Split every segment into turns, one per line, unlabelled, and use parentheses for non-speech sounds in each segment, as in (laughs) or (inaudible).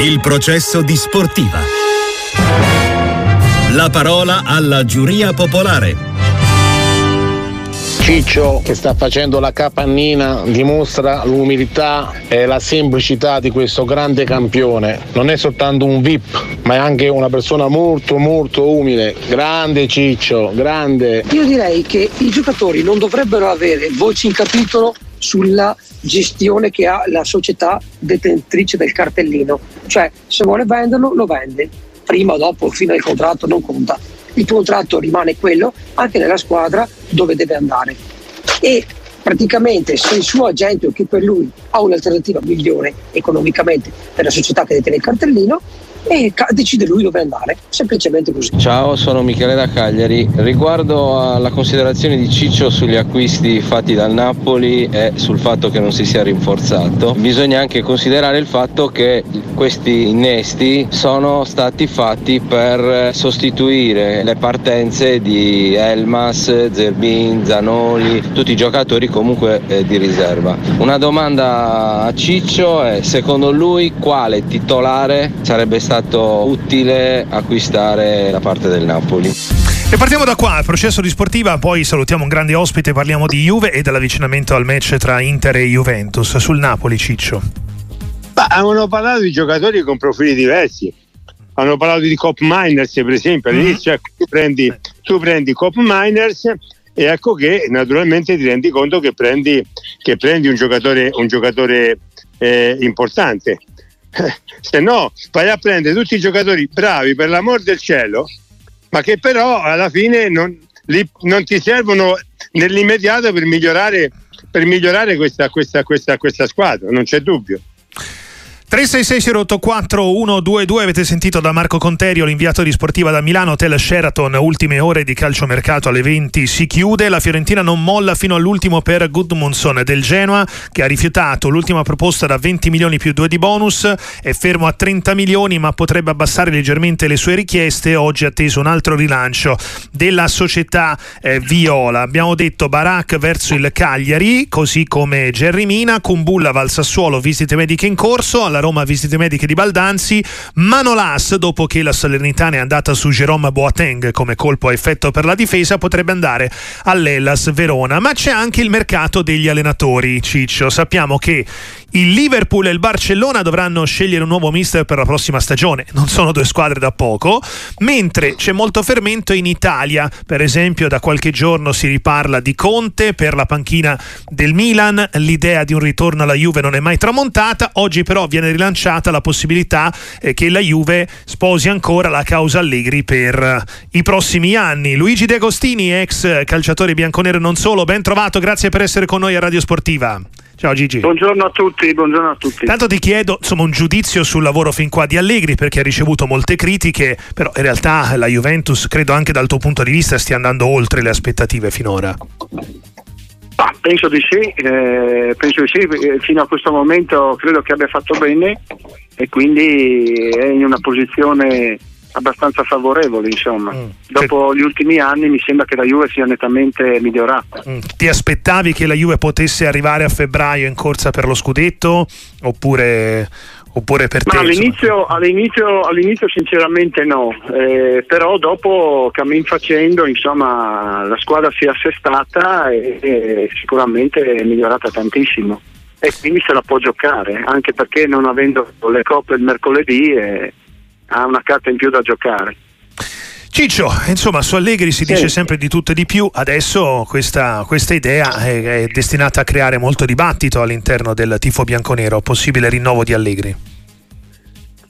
Il processo di sportiva. La parola alla giuria popolare.
Ciccio che sta facendo la capannina dimostra l'umiltà e la semplicità di questo grande campione. Non è soltanto un VIP, ma è anche una persona molto molto umile. Grande Ciccio, grande.
Io direi che i giocatori non dovrebbero avere voci in capitolo sulla gestione che ha la società detentrice del cartellino. Cioè, se vuole venderlo, lo vende. Prima o dopo, fino al contratto, non conta il contratto rimane quello anche nella squadra dove deve andare. E praticamente se il suo agente o chi per lui ha un'alternativa migliore economicamente per la società che detiene il cartellino, e decide lui dove andare, semplicemente così.
Ciao, sono Michele da Cagliari. Riguardo alla considerazione di Ciccio sugli acquisti fatti dal Napoli e sul fatto che non si sia rinforzato, bisogna anche considerare il fatto che questi innesti sono stati fatti per sostituire le partenze di Elmas, Zerbin, Zanoli, tutti i giocatori comunque eh, di riserva. Una domanda a Ciccio è secondo lui quale titolare sarebbe stato stato utile acquistare da parte del Napoli.
E partiamo da qua, il processo di sportiva, poi salutiamo un grande ospite, parliamo di Juve e dell'avvicinamento al match tra Inter e Juventus. Sul Napoli, Ciccio.
Ma hanno parlato di giocatori con profili diversi. Hanno parlato di Cop Miners, per esempio. Mm-hmm. All'inizio ecco, tu, prendi, tu prendi Cop Miners e ecco che naturalmente ti rendi conto che prendi, che prendi un giocatore, un giocatore eh, importante. Se no vai a prendere tutti i giocatori bravi per l'amor del cielo, ma che però alla fine non, li, non ti servono nell'immediato per migliorare, per migliorare questa, questa, questa, questa squadra, non c'è dubbio.
366-084-122 avete sentito da Marco Conterio l'inviato di Sportiva da Milano Hotel Sheraton ultime ore di calciomercato alle 20 si chiude la Fiorentina non molla fino all'ultimo per Gudmundsson del Genoa che ha rifiutato l'ultima proposta da 20 milioni più 2 di bonus è fermo a 30 milioni ma potrebbe abbassare leggermente le sue richieste oggi ha atteso un altro rilancio della società eh, Viola. Abbiamo detto Barak verso il Cagliari così come Gerry Mina Kumbulla va al Sassuolo visite mediche in corso alla alla Roma visite mediche di Baldanzi, Manolas dopo che la Salernitana è andata su Jerome Boateng come colpo a effetto per la difesa potrebbe andare all'Ellas Verona, ma c'è anche il mercato degli allenatori Ciccio, sappiamo che il Liverpool e il Barcellona dovranno scegliere un nuovo mister per la prossima stagione, non sono due squadre da poco, mentre c'è molto fermento in Italia, per esempio da qualche giorno si riparla di Conte per la panchina del Milan, l'idea di un ritorno alla Juve non è mai tramontata, oggi però viene rilanciata la possibilità eh, che la Juve sposi ancora la causa Allegri per eh, i prossimi anni. Luigi De Agostini, ex calciatore bianconero non solo, ben trovato, grazie per essere con noi a Radio Sportiva. Ciao Gigi.
Buongiorno a tutti, buongiorno a tutti.
Tanto ti chiedo insomma, un giudizio sul lavoro fin qua di Allegri perché ha ricevuto molte critiche, però in realtà la Juventus credo anche dal tuo punto di vista stia andando oltre le aspettative finora.
Ah, penso di sì, eh, penso di sì, eh, fino a questo momento credo che abbia fatto bene e quindi è in una posizione abbastanza favorevoli, insomma. Mm. Dopo gli ultimi anni mi sembra che la Juve sia nettamente migliorata.
Mm. Ti aspettavi che la Juve potesse arrivare a febbraio in corsa per lo scudetto oppure, oppure per te?
All'inizio, all'inizio, all'inizio, sinceramente no, eh, però dopo cammin facendo insomma la squadra si è assestata e, e sicuramente è migliorata tantissimo e quindi se la può giocare anche perché non avendo le coppe il mercoledì eh, ha una carta in più da giocare.
Ciccio, insomma, su Allegri si sì. dice sempre di tutto e di più, adesso questa, questa idea è, è, destinata a creare molto dibattito all'interno del tifo bianconero, possibile rinnovo di Allegri.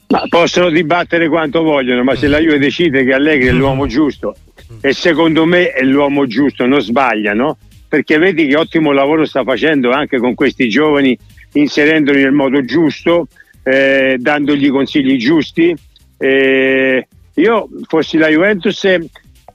Ma possono dibattere quanto vogliono, ma se la Juve decide che Allegri è l'uomo giusto, e secondo me è l'uomo giusto, non sbagliano, perché vedi che ottimo lavoro sta facendo anche con questi giovani, inserendoli nel modo giusto, eh, dandogli consigli giusti, eh, io fossi la Juventus,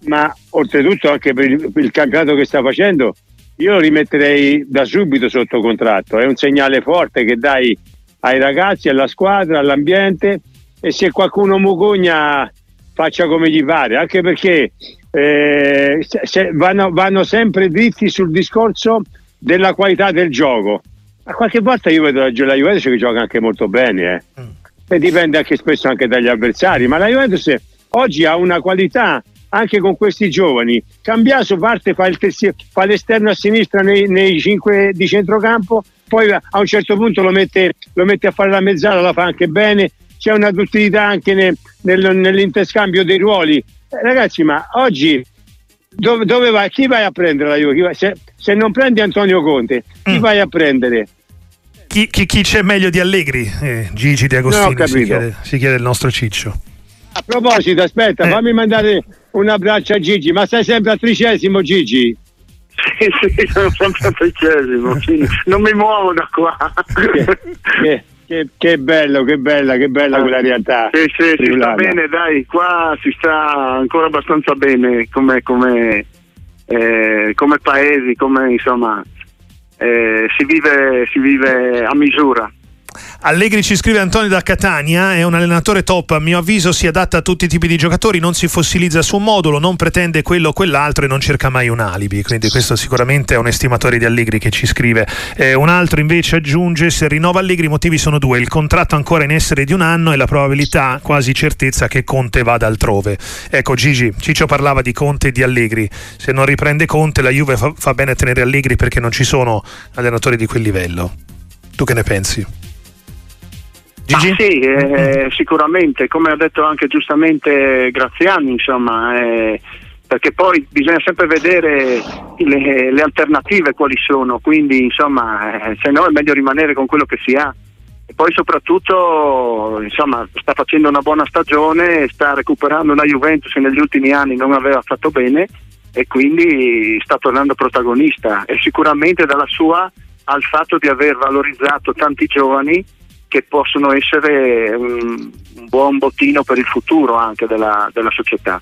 ma oltretutto anche per il, per il campionato che sta facendo, io lo rimetterei da subito sotto contratto. È un segnale forte che dai ai ragazzi, alla squadra, all'ambiente e se qualcuno mugugna faccia come gli pare, anche perché eh, se, vanno, vanno, sempre dritti sul discorso della qualità del gioco. A qualche volta io vedo la, la Juventus che gioca anche molto bene. Eh. Mm e dipende anche spesso anche dagli avversari, ma la Juventus oggi ha una qualità anche con questi giovani. Cambiaso parte, fa, il terzi, fa l'esterno a sinistra nei, nei cinque di centrocampo, poi a un certo punto lo mette, lo mette a fare la mezzala, la fa anche bene, c'è una duttilità anche nel, nel, nell'interscambio dei ruoli. Eh, ragazzi, ma oggi dove, dove, vai? Chi vai a prendere la Juve? Se, se, non prendi Antonio Conte, chi mm. vai a prendere?
Chi, chi, chi, c'è meglio di Allegri? Eh, Gigi Di Agostini si chiede, si chiede, il nostro Ciccio.
A proposito, aspetta, eh. fammi mandare un abbraccio a Gigi, ma sei sempre al tricesimo Gigi?
Sì, sì, sono sempre al tricesimo, non mi muovo da qua.
Che, che, che, che, bello, che bella, che bella quella realtà.
Sì, sì, si sta bene, dai, qua si sta ancora abbastanza bene come, come, eh, come paesi, come insomma, eh, si, vive, si vive a misura.
Allegri ci scrive Antonio da Catania, è un allenatore top, a mio avviso si adatta a tutti i tipi di giocatori, non si fossilizza su un modulo, non pretende quello o quell'altro e non cerca mai un alibi, quindi questo sicuramente è un estimatore di Allegri che ci scrive. Eh, un altro invece aggiunge, se rinnova Allegri i motivi sono due, il contratto ancora in essere di un anno e la probabilità, quasi certezza che Conte vada altrove. Ecco Gigi, Ciccio parlava di Conte e di Allegri, se non riprende Conte la Juve fa, fa bene a tenere Allegri perché non ci sono allenatori di quel livello. Tu che ne pensi?
Ah, sì, eh, sicuramente, come ha detto anche giustamente Graziani, insomma, eh, perché poi bisogna sempre vedere le, le, alternative quali sono, quindi insomma, eh, se no è meglio rimanere con quello che si ha. E poi soprattutto insomma, sta facendo una buona stagione, sta recuperando una Juventus che negli ultimi anni non aveva fatto bene e quindi sta tornando protagonista e sicuramente dalla sua al fatto di aver valorizzato tanti giovani che possono essere un, un buon bottino per il futuro anche della, della società.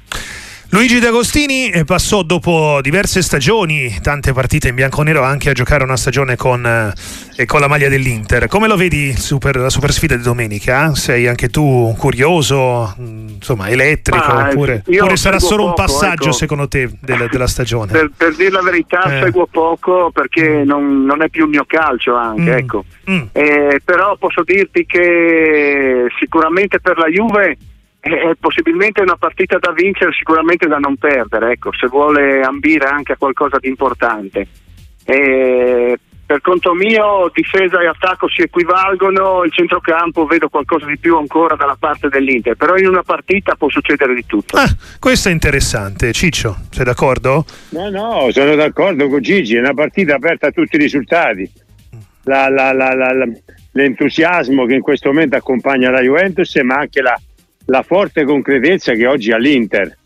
Luigi D'Agostini eh, passò dopo diverse stagioni, tante partite in bianco-nero, anche a giocare una stagione con, eh, con la maglia dell'Inter. Come lo vedi super, la super sfida di domenica? Sei anche tu curioso, mm, insomma, elettrico? Ah, oppure, oppure sarà solo poco, un passaggio ecco, secondo te della, della stagione?
Per, per, dire la verità, eh. seguo poco perché non, non, è più il mio calcio anche, mm. ecco. Mm. Eh, però posso dirti che sicuramente per la Juve è possibilmente una partita da vincere, sicuramente da non perdere, ecco, se vuole ambire anche a qualcosa di importante. E per conto mio difesa e attacco si equivalgono, il centrocampo vedo qualcosa di più ancora dalla parte dell'Inter, però in una partita può succedere di tutto.
Ah, questo è interessante, Ciccio, sei d'accordo?
No, no, sono d'accordo con Gigi, è una partita aperta a tutti i risultati. La, la, la, l'entusiasmo che in questo momento accompagna la Juventus, ma anche la, la forte concretezza che oggi ha l'Inter.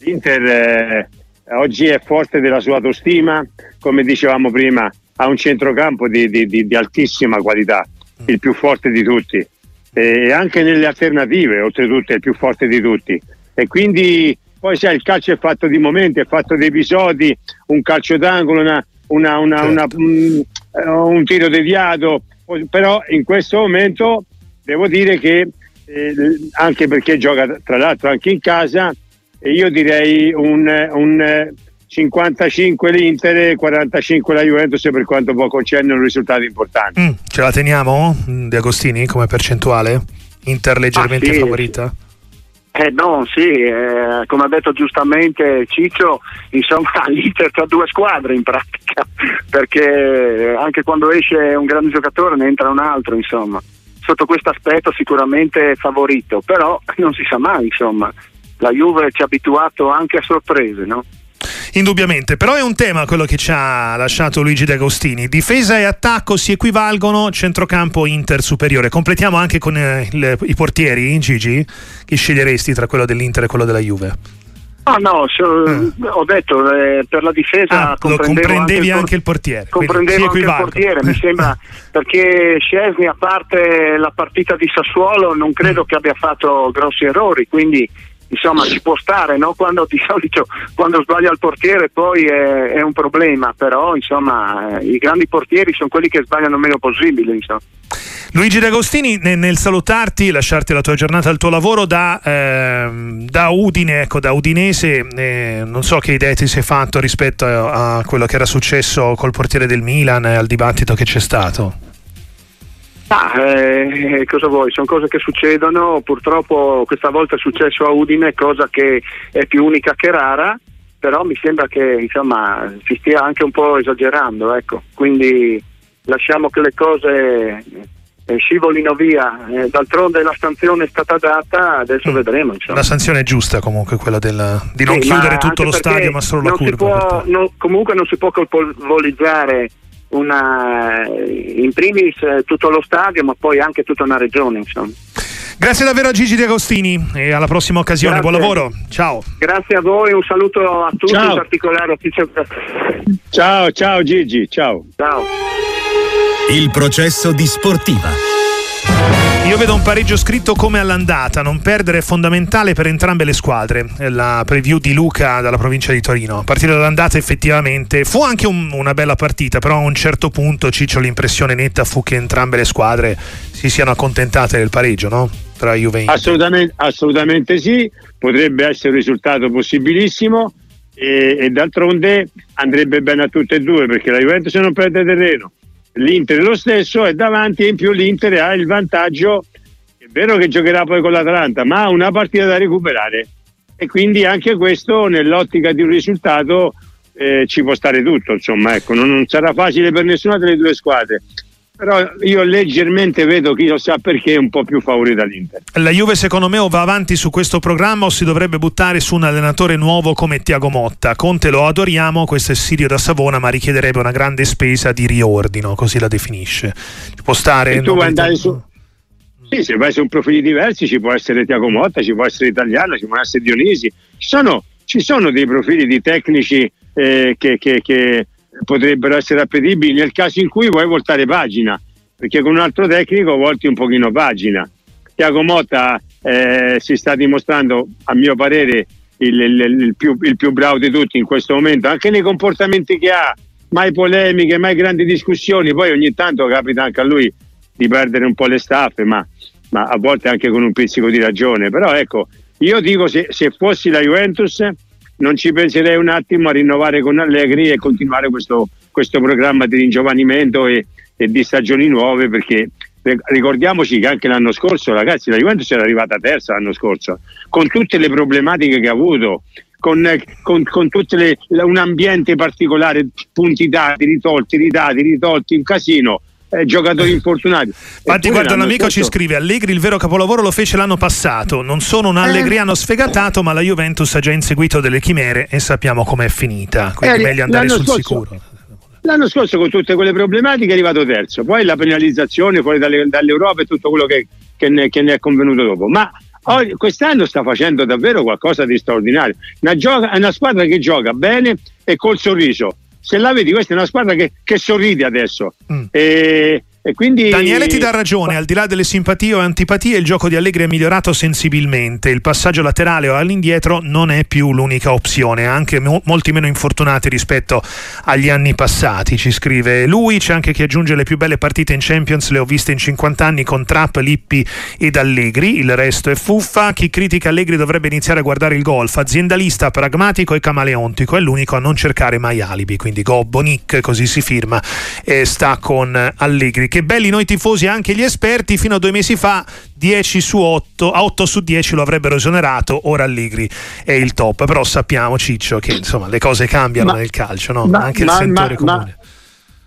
L'Inter eh, oggi è forte della sua autostima, come dicevamo prima, ha un centrocampo di, di, di, di altissima qualità, il più forte di tutti, e anche nelle alternative, oltretutto è il più forte di tutti. E quindi poi sai, il calcio è fatto di momenti, è fatto di episodi, un calcio d'angolo, una, una, una, certo. un, un tiro deviato, però in questo momento devo dire che eh, anche perché gioca tra l'altro anche in casa e io direi un, un 55 l'Inter e 45 la Juventus per quanto può concernere un risultato importante. Mm,
ce la teniamo Di Agostini come percentuale? Inter leggermente ah, sì. favorita?
Eh no, sì, eh, come ha detto giustamente Ciccio, insomma (laughs) l'Inter tra due squadre in pratica, perché anche quando esce un grande giocatore ne entra un altro, insomma sotto questo aspetto sicuramente favorito, però non si sa mai, insomma, la Juve ci ha abituato anche a sorprese, no?
Indubbiamente, però è un tema quello che ci ha lasciato Luigi D'Agostini. Difesa e attacco si equivalgono, centrocampo Inter superiore. Completiamo anche con eh, il, i portieri, Gigi? Chi sceglieresti tra quello dell'Inter e quello della Juve?
Ah no, so, eh. ho detto eh, per la difesa
ah, comprendevi anche, anche, il portiere.
Comprendevo anche il portiere, mi sembra, (laughs) perché Scesni a parte la partita di Sassuolo non credo mm. che abbia fatto grossi errori, quindi insomma ci può stare, no? quando di solito quando sbaglia il portiere poi è, è un problema, però insomma eh, i grandi portieri sono quelli che sbagliano il meno possibile. Insomma.
Luigi D'Agostini, nel, salutarti, lasciarti la tua giornata al tuo lavoro da, eh, da Udine, ecco, da Udinese, eh, non so che idee ti sei fatto rispetto a, a quello che era successo col portiere del Milan e al dibattito che c'è stato.
Ah, eh, cosa vuoi? Sono cose che succedono, purtroppo questa volta è successo a Udine, cosa che è più unica che rara, però mi sembra che insomma, si stia anche un po' esagerando, ecco. quindi lasciamo che le cose eh, scivolino via. Eh, d'altronde la sanzione è stata data, adesso mm. vedremo. Insomma.
La sanzione è giusta comunque, quella del, di non sì, chiudere tutto lo stadio ma solo la curva.
Può, non, comunque non si può colpevolizzare una, in primis eh, tutto lo stadio, ma poi anche tutta una regione. Insomma.
Grazie davvero a Gigi De Agostini e alla prossima occasione. Grazie. Buon lavoro. Ciao.
Grazie a voi, un saluto a tutti, ciao. in particolare a Tizio.
Ciao, ciao Gigi, ciao.
Ciao.
Il processo di sportiva.
Io vedo un pareggio scritto come all'andata, non perdere è fondamentale per entrambe le squadre. La preview di Luca dalla provincia di Torino. A partire dall'andata effettivamente fu anche un, una bella partita, però a un certo punto Ciccio l'impressione netta fu che entrambe le squadre si siano accontentate del pareggio, no? Tra Juve
assolutamente, assolutamente sì, potrebbe essere un risultato possibilissimo e, e d'altronde andrebbe bene a tutte e due perché la Juventus non perde terreno l'Inter lo stesso è davanti e in più l'Inter ha il vantaggio, è vero che giocherà poi con l'Atalanta, ma ha una partita da recuperare. E quindi anche questo nell'ottica di un risultato eh, ci può stare tutto, insomma, ecco, non, non sarà facile per nessuna delle due squadre però io leggermente vedo chi lo sa perché è un po' più favorita l'Inter.
La Juve secondo me o va avanti su questo programma o si dovrebbe buttare su un allenatore nuovo come Tiago Motta. Conte lo adoriamo, questo è Sirio da Savona, ma richiederebbe una grande spesa di riordino, così la definisce. Ci può stare...
E tu vuoi andare su... Sì, se vai su profili diversi ci può essere Tiago Motta, ci può essere Italiano, ci può essere Dionisi. Ci sono, ci sono dei profili di tecnici eh, che, che, che potrebbero essere appetibili nel caso in cui vuoi voltare pagina, perché con un altro tecnico volti un pochino pagina. Tiago Motta eh, si sta dimostrando, a mio parere, il, il, il, più, il, più, bravo di tutti in questo momento, anche nei comportamenti che ha, mai polemiche, mai grandi discussioni, poi ogni tanto capita anche a lui di perdere un po' le staffe, ma, ma a volte anche con un pizzico di ragione. Però ecco, io dico se, se fossi la Juventus non ci penserei un attimo a rinnovare con Allegri e continuare questo, questo programma di ringiovanimento e, e, di stagioni nuove perché ricordiamoci che anche l'anno scorso ragazzi la Juventus era arrivata terza l'anno scorso con tutte le problematiche che ha avuto con, con, con tutto un ambiente particolare punti dati, ritolti, ridati, ritolti, un casino eh, giocatori infortunati. (laughs)
Infatti, guarda, un amico ci scrive: Allegri il vero capolavoro lo fece l'anno passato. Non sono un allegriano eh. sfegatato, ma la Juventus ha già inseguito delle chimere e sappiamo com'è finita. Quindi eh, meglio andare sul scorso, sicuro.
L'anno scorso, con tutte quelle problematiche, è arrivato terzo. Poi la penalizzazione fuori dalle, dall'Europa e tutto quello che, che, ne, che ne è convenuto dopo. Ma Oggi, quest'anno sta facendo davvero qualcosa di straordinario. Una, gioca, una, squadra che gioca bene e col sorriso se la vedi, questa è una squadra che, che sorride adesso. Mm. E, e quindi...
Daniele ti dà ragione, al di là delle simpatie o antipatie, il gioco di Allegri è migliorato sensibilmente. Il passaggio laterale o all'indietro non è più l'unica opzione, anche mo- molti meno infortunati rispetto agli anni passati. Ci scrive lui, c'è anche chi aggiunge le più belle partite in Champions, le ho viste in 50 anni con Trapp, Lippi ed Allegri. Il resto è fuffa. Chi critica Allegri dovrebbe iniziare a guardare il golf. Aziendalista, pragmatico e camaleontico, è l'unico a non cercare mai alibi. Quindi Gobbo, Nick, così si firma, e sta con Allegri che belli noi tifosi e anche gli esperti fino a due mesi fa 10 su 8 a 8 su 10 lo avrebbero esonerato ora Allegri è il top però sappiamo Ciccio che insomma le cose cambiano ma, nel calcio no? ma, anche ma, il sentore comune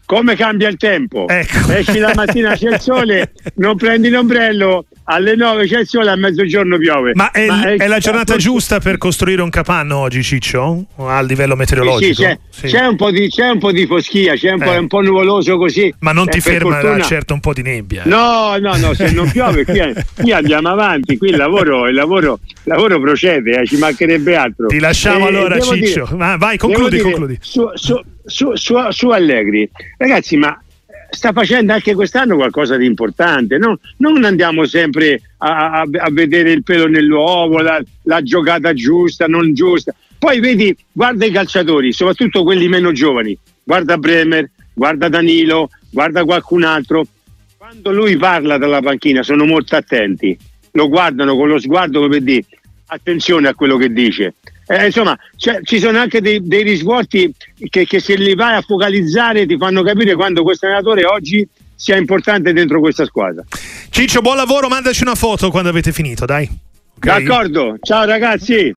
come cambia il tempo ecco. esci la mattina c'è il sole non prendi l'ombrello alle 9 c'è il sole, a mezzogiorno piove.
Ma è, Ma è, è la giornata giusta per costruire un capanno oggi, Ciccio? A livello meteorologico?
Sì, c'è, sì. c'è, un di, c'è, un po di, foschia, c'è un, eh. po', un po', nuvoloso così.
Ma non ti ferma fortuna... certo un po' di nebbia?
Eh. No, no, no, se non piove qui, qui, andiamo avanti, qui il lavoro, il lavoro, il lavoro procede, eh, ci mancherebbe altro.
Ti lasciamo e, allora, Ciccio. Dire, ma vai, concludi, dire, concludi.
Su, su, su, su Allegri, ragazzi, ma sta facendo anche quest'anno qualcosa di importante. No? Non andiamo sempre a, a, a, vedere il pelo nell'uovo, la, la, giocata giusta, non giusta. Poi vedi, guarda i calciatori, soprattutto quelli meno giovani. Guarda Bremer, guarda Danilo, guarda qualcun altro. Quando lui parla dalla panchina sono molto attenti, lo guardano con lo sguardo come per dire attenzione a quello che dice. Eh, insomma, ci sono anche dei, dei risvolti che, che, se li vai a focalizzare ti fanno capire quando questo allenatore oggi sia importante dentro questa squadra.
Ciccio, buon lavoro, mandaci una foto quando avete finito, dai.
Okay. D'accordo, ciao ragazzi.